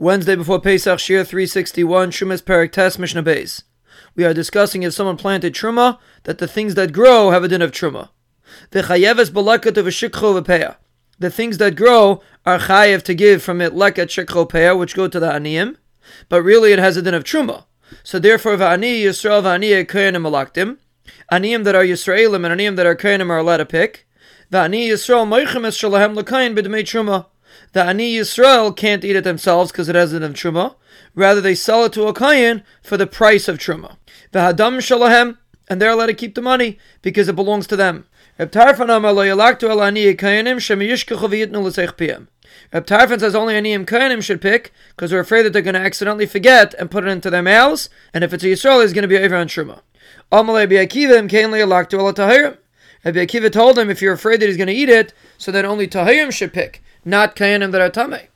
Wednesday before Pesach, Shir 361, Shumas Perik Tes Mishnah Beis. We are discussing if someone planted truma, that the things that grow have a din of truma. The chayeves balakat of a shikcho v'peah. The things that grow are chayev to give from it leket shikcho peah, which go to the aniyim, but really it has a din of truma. So therefore, v'ani Yisrael v'ani koyanim alaktim, aniyim that are Yisraelim and aniyim that are koyanim are allowed to pick. V'ani Yisrael moichem es shalahem l'kayin b'dmei truma. The Ani Yisrael can't eat it themselves because it has it in Truma. Rather, they sell it to a Kayan for the price of Truma. The Hadam Shalahem, and they're allowed to keep the money because it belongs to them. Reb Tarfon says only Aniyim Kayanim should pick because they're afraid that they're going to accidentally forget and put it into their mouths, and if it's a Yisrael, it's going to be over on Truma. Rabbi Akiva told him if you're afraid that he's going to eat it, so then only Tahirim should pick not kayanim that are tame.